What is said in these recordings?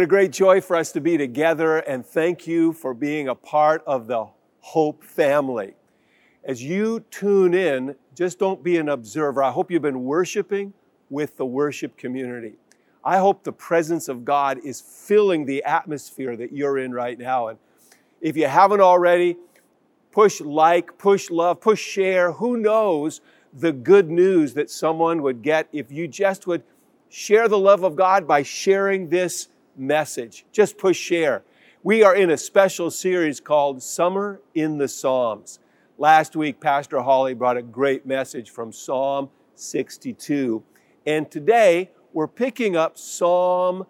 What a great joy for us to be together, and thank you for being a part of the Hope family. As you tune in, just don't be an observer. I hope you've been worshiping with the worship community. I hope the presence of God is filling the atmosphere that you're in right now. And if you haven't already, push like, push love, push share. Who knows the good news that someone would get if you just would share the love of God by sharing this message. Just push share. We are in a special series called Summer in the Psalms. Last week, Pastor Holly brought a great message from Psalm 62. And today, we're picking up Psalm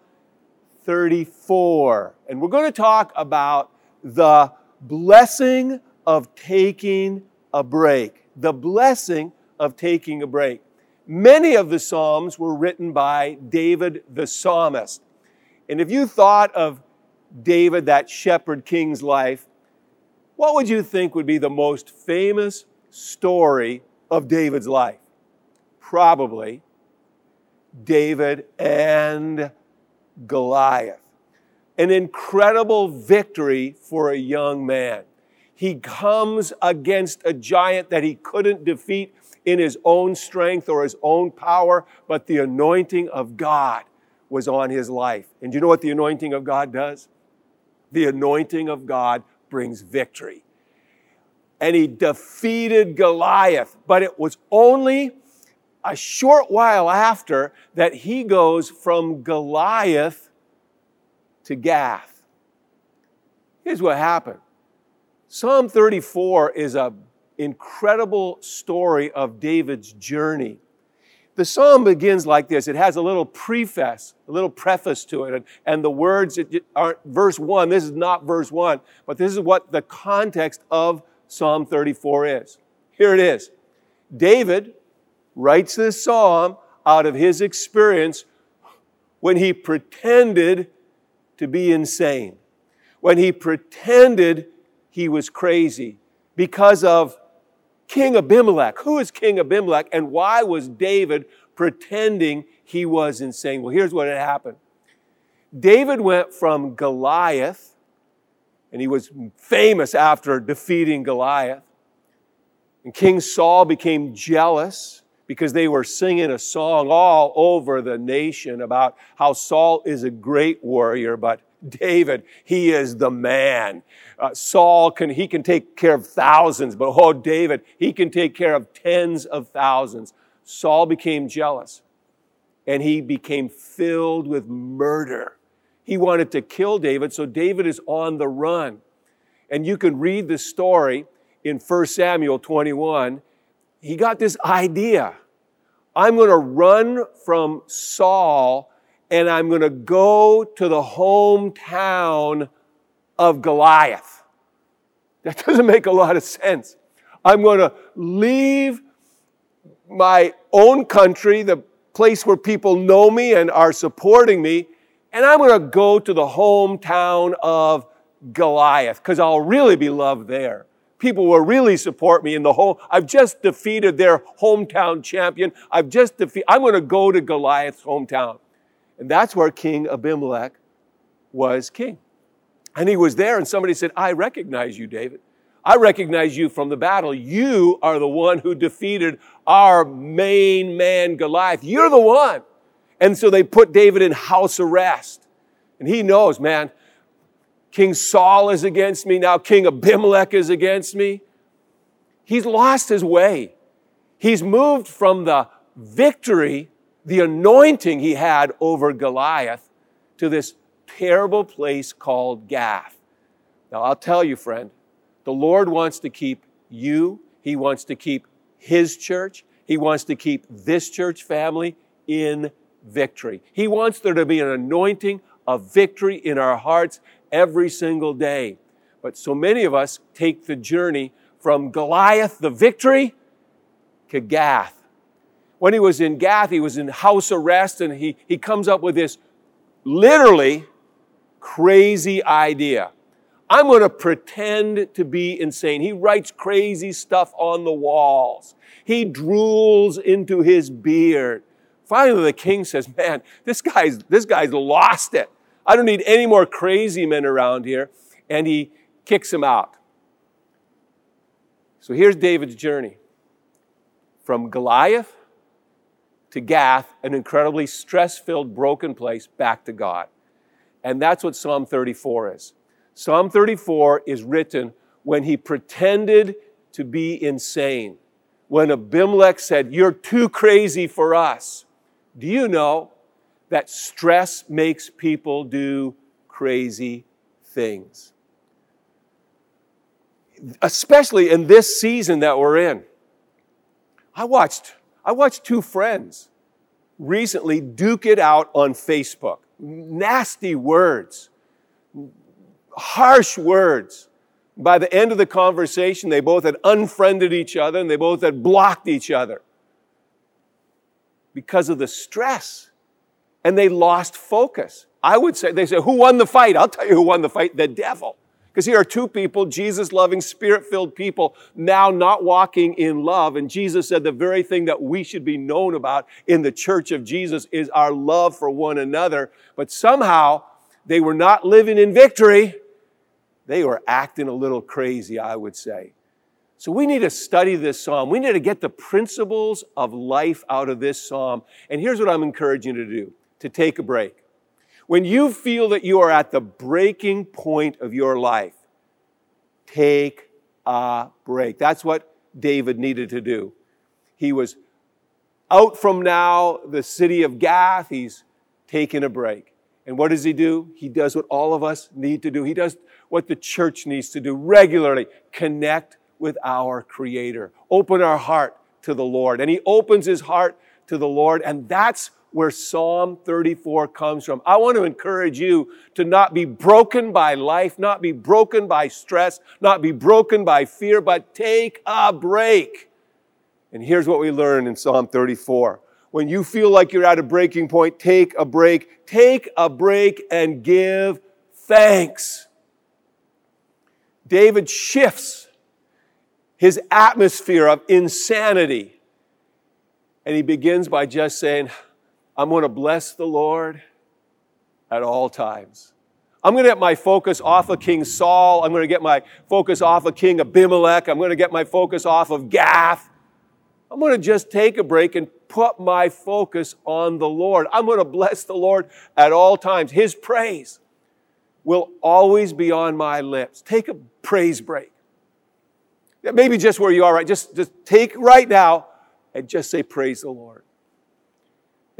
34. And we're going to talk about the blessing of taking a break. The blessing of taking a break. Many of the Psalms were written by David the psalmist. And if you thought of David, that shepherd king's life, what would you think would be the most famous story of David's life? Probably David and Goliath. An incredible victory for a young man. He comes against a giant that he couldn't defeat in his own strength or his own power, but the anointing of God was on his life. And you know what the anointing of God does? The anointing of God brings victory. And he defeated Goliath, but it was only a short while after that he goes from Goliath to Gath. Here's what happened Psalm 34 is an incredible story of David's journey. The psalm begins like this. It has a little preface, a little preface to it. And, and the words aren't verse one. This is not verse one, but this is what the context of Psalm 34 is. Here it is. David, writes this psalm out of his experience when he pretended to be insane, when he pretended he was crazy because of King Abimelech. Who is King Abimelech and why was David pretending he was insane? Well, here's what had happened David went from Goliath, and he was famous after defeating Goliath. And King Saul became jealous because they were singing a song all over the nation about how Saul is a great warrior, but David, he is the man. Uh, Saul can, he can take care of thousands, but oh, David, he can take care of tens of thousands. Saul became jealous and he became filled with murder. He wanted to kill David, so David is on the run. And you can read the story in 1 Samuel 21. He got this idea I'm going to run from Saul and I'm going to go to the hometown of Goliath. That doesn't make a lot of sense. I'm going to leave my own country, the place where people know me and are supporting me, and I'm going to go to the hometown of Goliath because I'll really be loved there people will really support me in the whole. I've just defeated their hometown champion. I've just defeated, I'm going to go to Goliath's hometown. And that's where King Abimelech was king. And he was there, and somebody said, I recognize you, David. I recognize you from the battle. You are the one who defeated our main man, Goliath. You're the one. And so they put David in house arrest. And he knows, man, King Saul is against me. Now King Abimelech is against me. He's lost his way. He's moved from the victory, the anointing he had over Goliath, to this terrible place called Gath. Now, I'll tell you, friend, the Lord wants to keep you, He wants to keep His church, He wants to keep this church family in victory. He wants there to be an anointing of victory in our hearts every single day. But so many of us take the journey from Goliath, the victory, to Gath. When he was in Gath, he was in house arrest, and he, he comes up with this literally crazy idea. I'm going to pretend to be insane. He writes crazy stuff on the walls. He drools into his beard. Finally, the king says, Man, this guy's, this guy's lost it. I don't need any more crazy men around here. And he kicks him out. So here's David's journey from Goliath to Gath, an incredibly stress filled, broken place, back to God. And that's what Psalm 34 is. Psalm 34 is written when he pretended to be insane. When Abimelech said, You're too crazy for us. Do you know that stress makes people do crazy things? Especially in this season that we're in. I watched, I watched two friends recently duke it out on Facebook. Nasty words, harsh words. By the end of the conversation, they both had unfriended each other and they both had blocked each other because of the stress. And they lost focus. I would say, they say, who won the fight? I'll tell you who won the fight the devil. Because here are two people, Jesus loving, spirit filled people, now not walking in love. And Jesus said the very thing that we should be known about in the church of Jesus is our love for one another. But somehow they were not living in victory. They were acting a little crazy, I would say. So we need to study this psalm. We need to get the principles of life out of this psalm. And here's what I'm encouraging you to do to take a break. When you feel that you are at the breaking point of your life, take a break. That's what David needed to do. He was out from now the city of Gath. He's taking a break. And what does he do? He does what all of us need to do. He does what the church needs to do regularly connect with our Creator, open our heart to the Lord. And he opens his heart to the Lord, and that's where Psalm 34 comes from. I want to encourage you to not be broken by life, not be broken by stress, not be broken by fear, but take a break. And here's what we learn in Psalm 34. When you feel like you're at a breaking point, take a break. Take a break and give thanks. David shifts his atmosphere of insanity. And he begins by just saying, I'm going to bless the Lord at all times. I'm going to get my focus off of King Saul. I'm going to get my focus off of King Abimelech. I'm going to get my focus off of Gath. I'm going to just take a break and put my focus on the Lord. I'm going to bless the Lord at all times. His praise will always be on my lips. Take a praise break. Maybe just where you are, right? Just, just take right now and just say, Praise the Lord.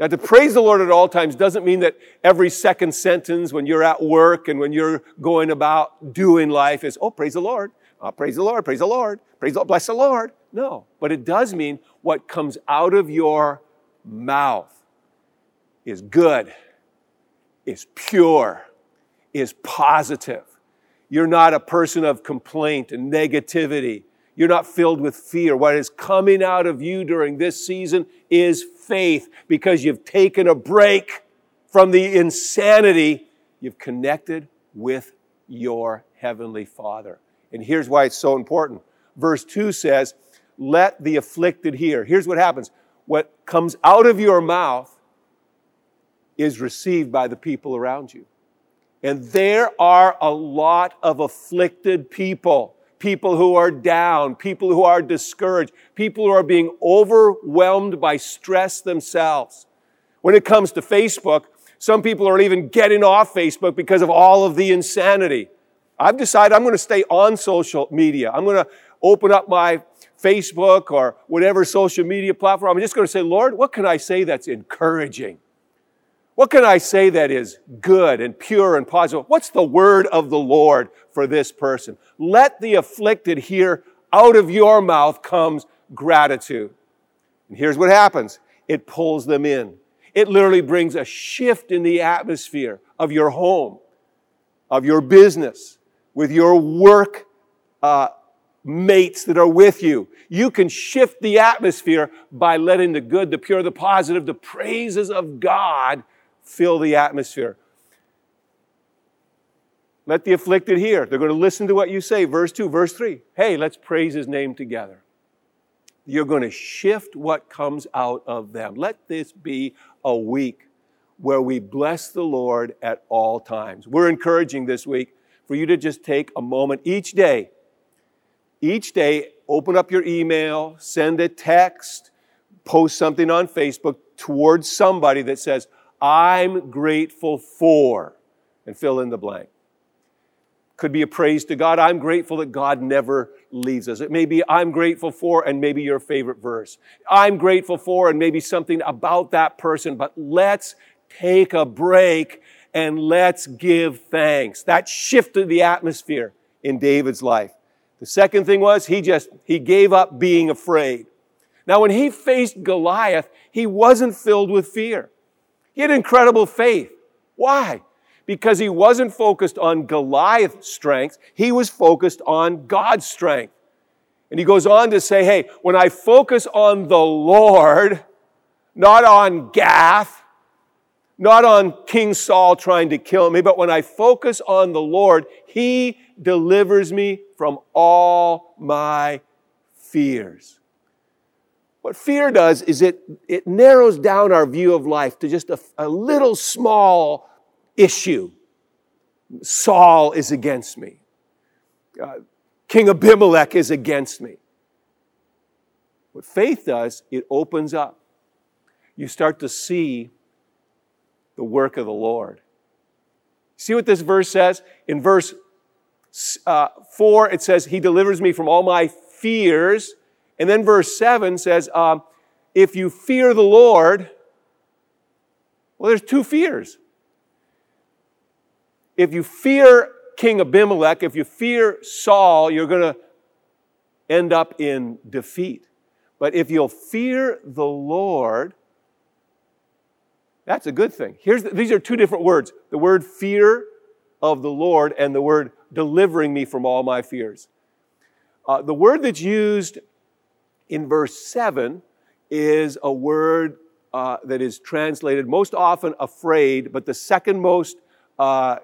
Now, to praise the Lord at all times doesn't mean that every second sentence when you're at work and when you're going about doing life is, oh, praise the Lord. Oh, praise the Lord, praise the Lord, praise the Lord, bless the Lord. No, but it does mean what comes out of your mouth is good, is pure, is positive. You're not a person of complaint and negativity. You're not filled with fear. What is coming out of you during this season is faith because you've taken a break from the insanity. You've connected with your heavenly Father. And here's why it's so important. Verse 2 says, Let the afflicted hear. Here's what happens what comes out of your mouth is received by the people around you. And there are a lot of afflicted people people who are down, people who are discouraged, people who are being overwhelmed by stress themselves. When it comes to Facebook, some people are even getting off Facebook because of all of the insanity. I've decided I'm going to stay on social media. I'm going to open up my Facebook or whatever social media platform. I'm just going to say, Lord, what can I say that's encouraging? What can I say that is good and pure and positive? What's the word of the Lord for this person? Let the afflicted hear out of your mouth comes gratitude. And here's what happens it pulls them in. It literally brings a shift in the atmosphere of your home, of your business, with your work uh, mates that are with you. You can shift the atmosphere by letting the good, the pure, the positive, the praises of God fill the atmosphere. Let the afflicted hear. They're going to listen to what you say. Verse 2, verse 3. Hey, let's praise his name together. You're going to shift what comes out of them. Let this be a week where we bless the Lord at all times. We're encouraging this week for you to just take a moment each day. Each day, open up your email, send a text, post something on Facebook towards somebody that says, I'm grateful for, and fill in the blank. Could be a praise to God. I'm grateful that God never leaves us. It may be I'm grateful for, and maybe your favorite verse. I'm grateful for, and maybe something about that person, but let's take a break and let's give thanks. That shifted the atmosphere in David's life. The second thing was he just, he gave up being afraid. Now, when he faced Goliath, he wasn't filled with fear. He had incredible faith. Why? Because he wasn't focused on Goliath's strength, he was focused on God's strength. And he goes on to say, hey, when I focus on the Lord, not on Gath, not on King Saul trying to kill me, but when I focus on the Lord, he delivers me from all my fears. What fear does is it, it narrows down our view of life to just a, a little small issue. Saul is against me. Uh, King Abimelech is against me. What faith does, it opens up. You start to see the work of the Lord. See what this verse says? In verse uh, 4, it says, He delivers me from all my fears. And then verse 7 says, um, if you fear the Lord, well, there's two fears. If you fear King Abimelech, if you fear Saul, you're going to end up in defeat. But if you'll fear the Lord, that's a good thing. Here's the, these are two different words the word fear of the Lord and the word delivering me from all my fears. Uh, the word that's used in verse 7 is a word uh, that is translated most often afraid, but the second most uh,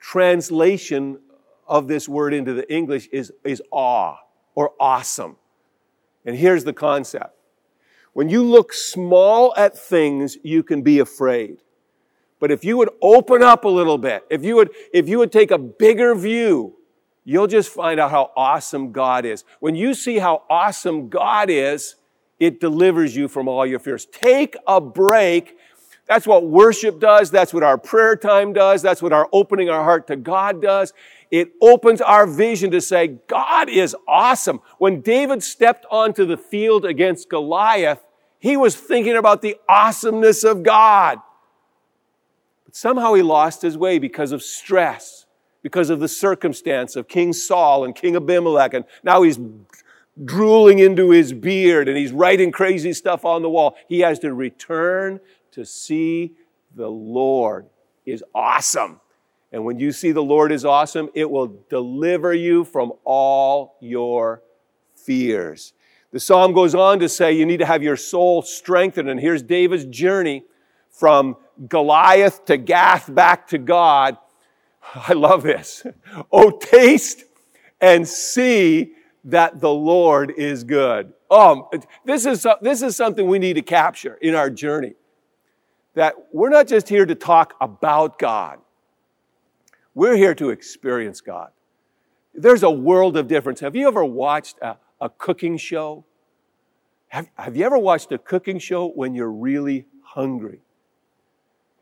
translation of this word into the English is, is awe or awesome. And here's the concept. When you look small at things, you can be afraid. But if you would open up a little bit, if you would, if you would take a bigger view, you'll just find out how awesome God is. When you see how awesome God is, it delivers you from all your fears. Take a break. That's what worship does. That's what our prayer time does. That's what our opening our heart to God does. It opens our vision to say, God is awesome. When David stepped onto the field against Goliath, he was thinking about the awesomeness of God. But somehow he lost his way because of stress because of the circumstance of King Saul and King Abimelech. And now he's drooling into his beard and he's writing crazy stuff on the wall. He has to return to see the Lord is awesome. And when you see the Lord is awesome, it will deliver you from all your fears. The psalm goes on to say you need to have your soul strengthened. And here's David's journey from Goliath to Gath back to God. I love this. Oh, taste and see that the Lord is good. Um, this is, this is something we need to capture in our journey. That we're not just here to talk about God. We're here to experience God. There's a world of difference. Have you ever watched a, a cooking show? Have, have you ever watched a cooking show when you're really hungry?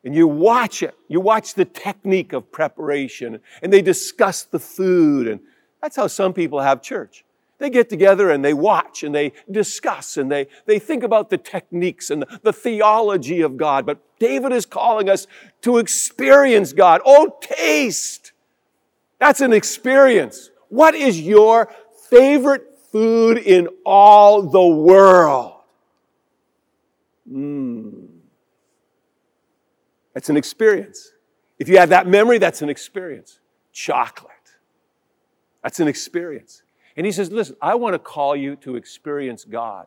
And you watch it. You watch the technique of preparation and they discuss the food. And that's how some people have church. They get together and they watch and they discuss and they, they think about the techniques and the, the theology of God. But David is calling us to experience God. Oh, taste! That's an experience. What is your favorite food in all the world? Mmm. That's an experience. If you have that memory, that's an experience. Chocolate. That's an experience. And he says, Listen, I want to call you to experience God.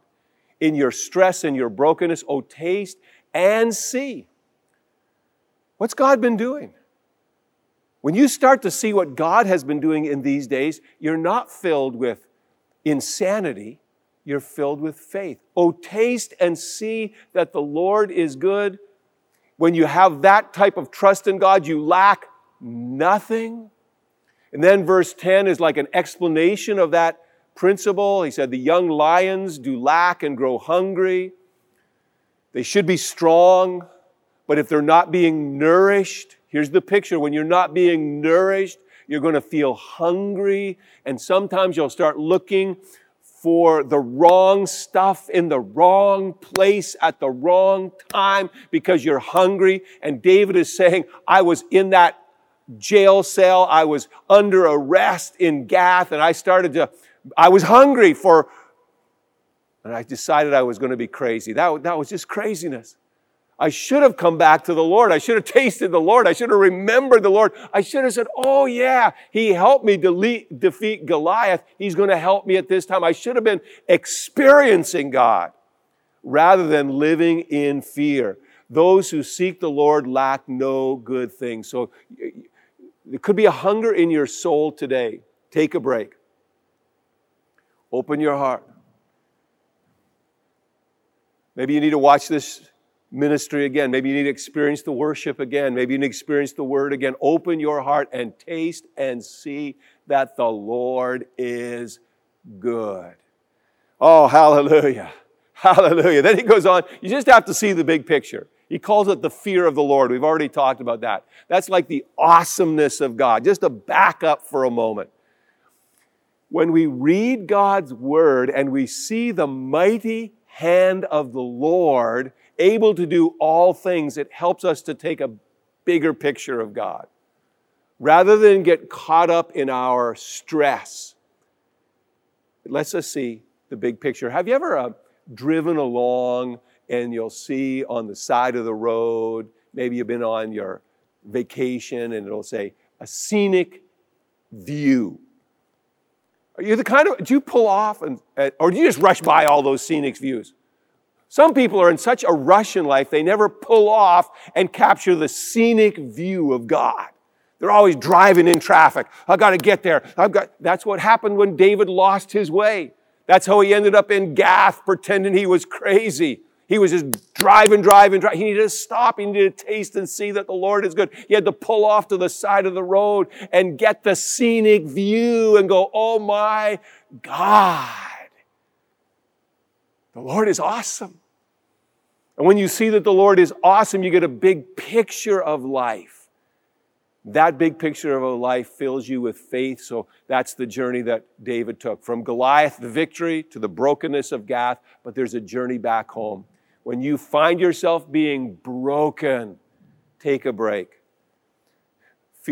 In your stress and your brokenness, oh, taste and see. What's God been doing? When you start to see what God has been doing in these days, you're not filled with insanity, you're filled with faith. Oh, taste and see that the Lord is good. When you have that type of trust in God, you lack nothing. And then verse 10 is like an explanation of that principle. He said, The young lions do lack and grow hungry. They should be strong, but if they're not being nourished, here's the picture when you're not being nourished, you're going to feel hungry, and sometimes you'll start looking for the wrong stuff in the wrong place at the wrong time because you're hungry. And David is saying, I was in that jail cell. I was under arrest in Gath and I started to, I was hungry for, and I decided I was going to be crazy. That, that was just craziness. I should have come back to the Lord. I should have tasted the Lord. I should have remembered the Lord. I should have said, Oh, yeah, He helped me delete, defeat Goliath. He's going to help me at this time. I should have been experiencing God rather than living in fear. Those who seek the Lord lack no good thing. So there could be a hunger in your soul today. Take a break. Open your heart. Maybe you need to watch this ministry again. Maybe you need to experience the worship again. Maybe you need to experience the word again. Open your heart and taste and see that the Lord is good. Oh, hallelujah. Hallelujah. Then he goes on, you just have to see the big picture. He calls it the fear of the Lord. We've already talked about that. That's like the awesomeness of God. Just to back up for a moment. When we read God's word and we see the mighty hand of the Lord, able to do all things, it helps us to take a bigger picture of God. Rather than get caught up in our stress, it lets us see the big picture. Have you ever uh, driven along and you'll see on the side of the road, maybe you've been on your vacation and it'll say, a scenic view. Are you the kind of, do you pull off and, or do you just rush by all those scenic views? Some people are in such a rush in life, they never pull off and capture the scenic view of God. They're always driving in traffic. I've got to get there. I've got, that's what happened when David lost his way. That's how he ended up in Gath pretending he was crazy. He was just driving, driving, driving. He needed to stop. He needed to taste and see that the Lord is good. He had to pull off to the side of the road and get the scenic view and go, oh my God. The Lord is awesome. And when you see that the Lord is awesome, you get a big picture of life. That big picture of a life fills you with faith. So that's the journey that David took from Goliath, the victory, to the brokenness of Gath, but there's a journey back home. When you find yourself being broken, take a break.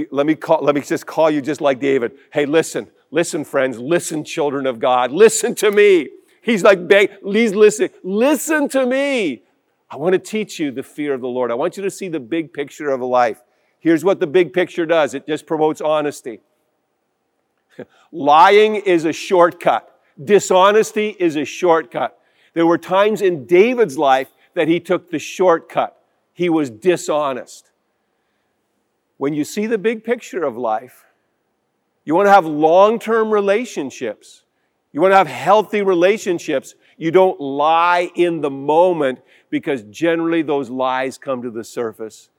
Let me, call, let me just call you just like David. Hey, listen, listen, friends, listen, children of God, listen to me. He's like, please listen, listen to me. I want to teach you the fear of the Lord. I want you to see the big picture of a life. Here's what the big picture does it just promotes honesty. Lying is a shortcut, dishonesty is a shortcut. There were times in David's life that he took the shortcut, he was dishonest. When you see the big picture of life, you want to have long term relationships. You want to have healthy relationships. You don't lie in the moment because generally those lies come to the surface.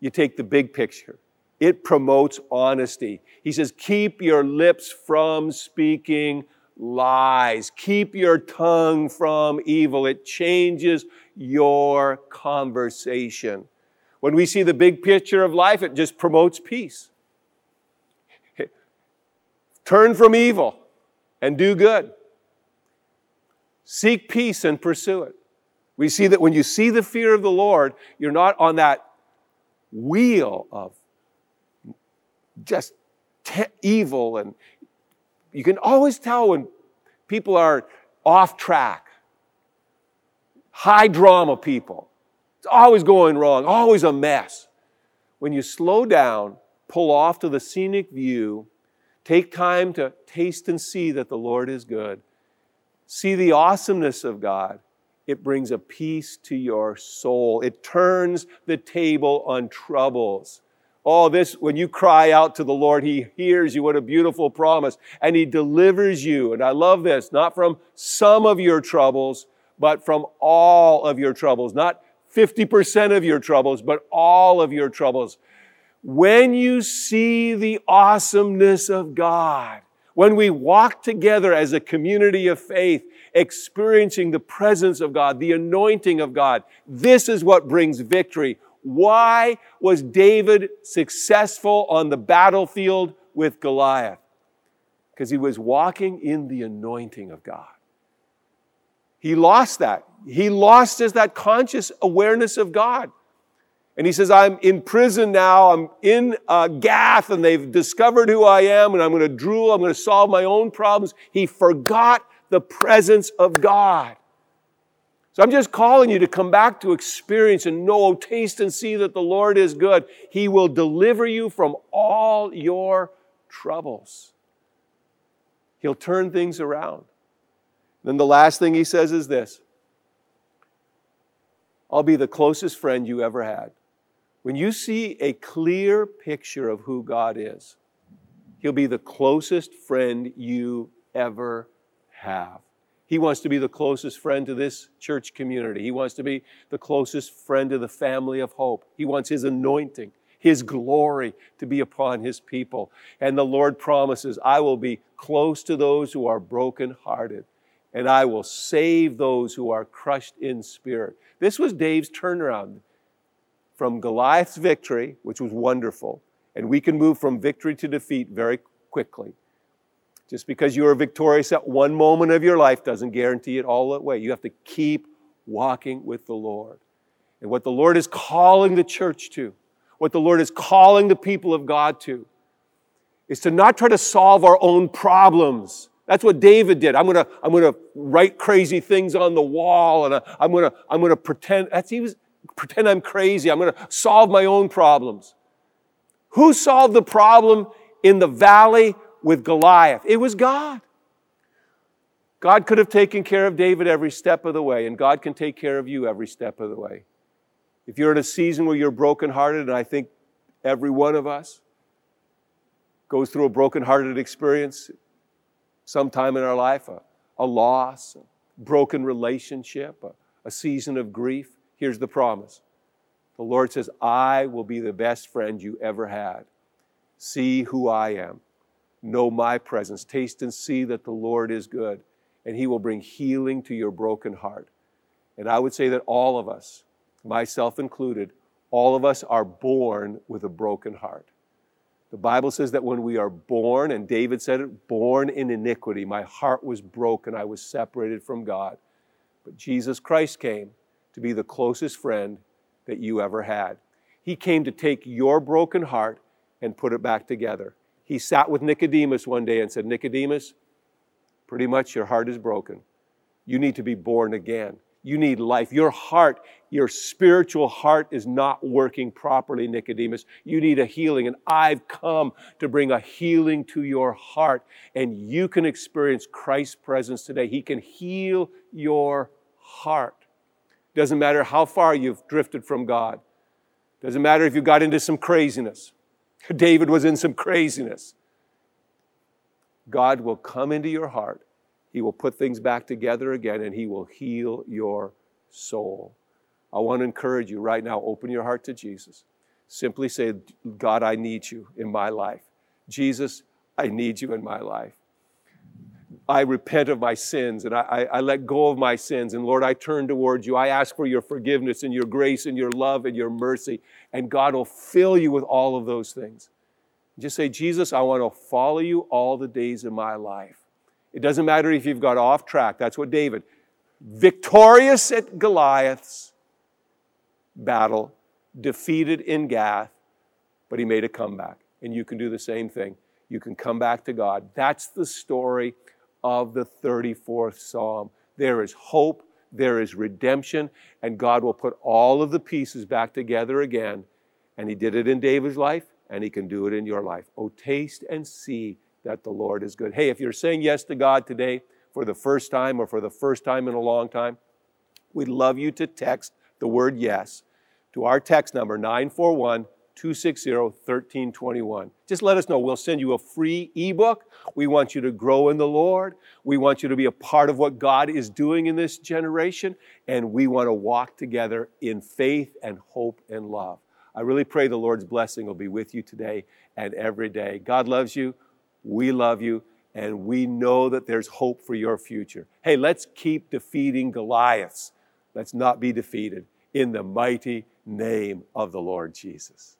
You take the big picture. It promotes honesty. He says, keep your lips from speaking lies. Keep your tongue from evil. It changes your conversation. When we see the big picture of life, it just promotes peace. Turn from evil and do good. Seek peace and pursue it. We see that when you see the fear of the Lord, you're not on that wheel of just te- evil. And you can always tell when people are off track, high drama people. It's always going wrong, always a mess. When you slow down, pull off to the scenic view, take time to taste and see that the Lord is good, see the awesomeness of God, it brings a peace to your soul. It turns the table on troubles. Oh, this, when you cry out to the Lord, He hears you. What a beautiful promise. And He delivers you. And I love this, not from some of your troubles, but from all of your troubles. Not 50% of your troubles, but all of your troubles. When you see the awesomeness of God, when we walk together as a community of faith, experiencing the presence of God, the anointing of God, this is what brings victory. Why was David successful on the battlefield with Goliath? Because he was walking in the anointing of God. He lost that. He lost his that conscious awareness of God. And he says, I'm in prison now. I'm in uh, Gath, and they've discovered who I am, and I'm going to drool. I'm going to solve my own problems. He forgot the presence of God. So I'm just calling you to come back to experience and know, taste and see that the Lord is good. He will deliver you from all your troubles. He'll turn things around. Then the last thing he says is this I'll be the closest friend you ever had. When you see a clear picture of who God is, He'll be the closest friend you ever have. He wants to be the closest friend to this church community. He wants to be the closest friend to the family of hope. He wants His anointing, His glory to be upon His people. And the Lord promises, I will be close to those who are brokenhearted, and I will save those who are crushed in spirit. This was Dave's turnaround from Goliath's victory, which was wonderful, and we can move from victory to defeat very quickly. Just because you are victorious at one moment of your life doesn't guarantee it all the way. You have to keep walking with the Lord. And what the Lord is calling the church to, what the Lord is calling the people of God to, is to not try to solve our own problems. That's what David did. I'm gonna, I'm gonna write crazy things on the wall and I'm gonna, I'm gonna pretend, that's, he was, pretend I'm crazy. I'm gonna solve my own problems. Who solved the problem in the valley with Goliath. It was God. God could have taken care of David every step of the way, and God can take care of you every step of the way. If you're in a season where you're brokenhearted, and I think every one of us goes through a brokenhearted experience sometime in our life, a, a loss, a broken relationship, a, a season of grief, here's the promise. The Lord says, I will be the best friend you ever had. See who I am know my presence. Taste and see that the Lord is good, and He will bring healing to your broken heart. And I would say that all of us, myself included, all of us are born with a broken heart. The Bible says that when we are born, and David said it, born in iniquity, my heart was broken, I was separated from God. But Jesus Christ came to be the closest friend that you ever had. He came to take your broken heart and put it back together he sat with Nicodemus one day and said, Nicodemus, pretty much your heart is broken. You need to be born again. You need life. Your heart, your spiritual heart is not working properly, Nicodemus. You need a healing. And I've come to bring a healing to your heart. And you can experience Christ's presence today. He can heal your heart. Doesn't matter how far you've drifted from God. Doesn't matter if you got into some craziness. David was in some craziness. God will come into your heart. He will put things back together again and He will heal your soul. I want to encourage you right now open your heart to Jesus. Simply say, God, I need you in my life. Jesus, I need you in my life. I repent of my sins and I, I, I, let go of my sins. And Lord, I turn towards you. I ask for your forgiveness and your grace and your love and your mercy. And God will fill you with all of those things. Just say, Jesus, I want to follow you all the days of my life. It doesn't matter if you've got off track. That's what David, victorious at Goliath's battle, defeated in Gath, but he made a comeback. And you can do the same thing. You can come back to God. That's the story of the 34th Psalm. There is hope, there is redemption, and God will put all of the pieces back together again. And He did it in David's life, and He can do it in your life. Oh, taste and see that the Lord is good. Hey, if you're saying yes to God today for the first time or for the first time in a long time, we'd love you to text the word yes to our text number 941 260 1321. Just let us know. We'll send you a free ebook. We want you to grow in the Lord. We want you to be a part of what God is doing in this generation. And we want to walk together in faith and hope and love. I really pray the Lord's blessing will be with you today and every day. God loves you. We love you. And we know that there's hope for your future. Hey, let's keep defeating Goliaths. Let's not be defeated in the mighty name of the Lord Jesus.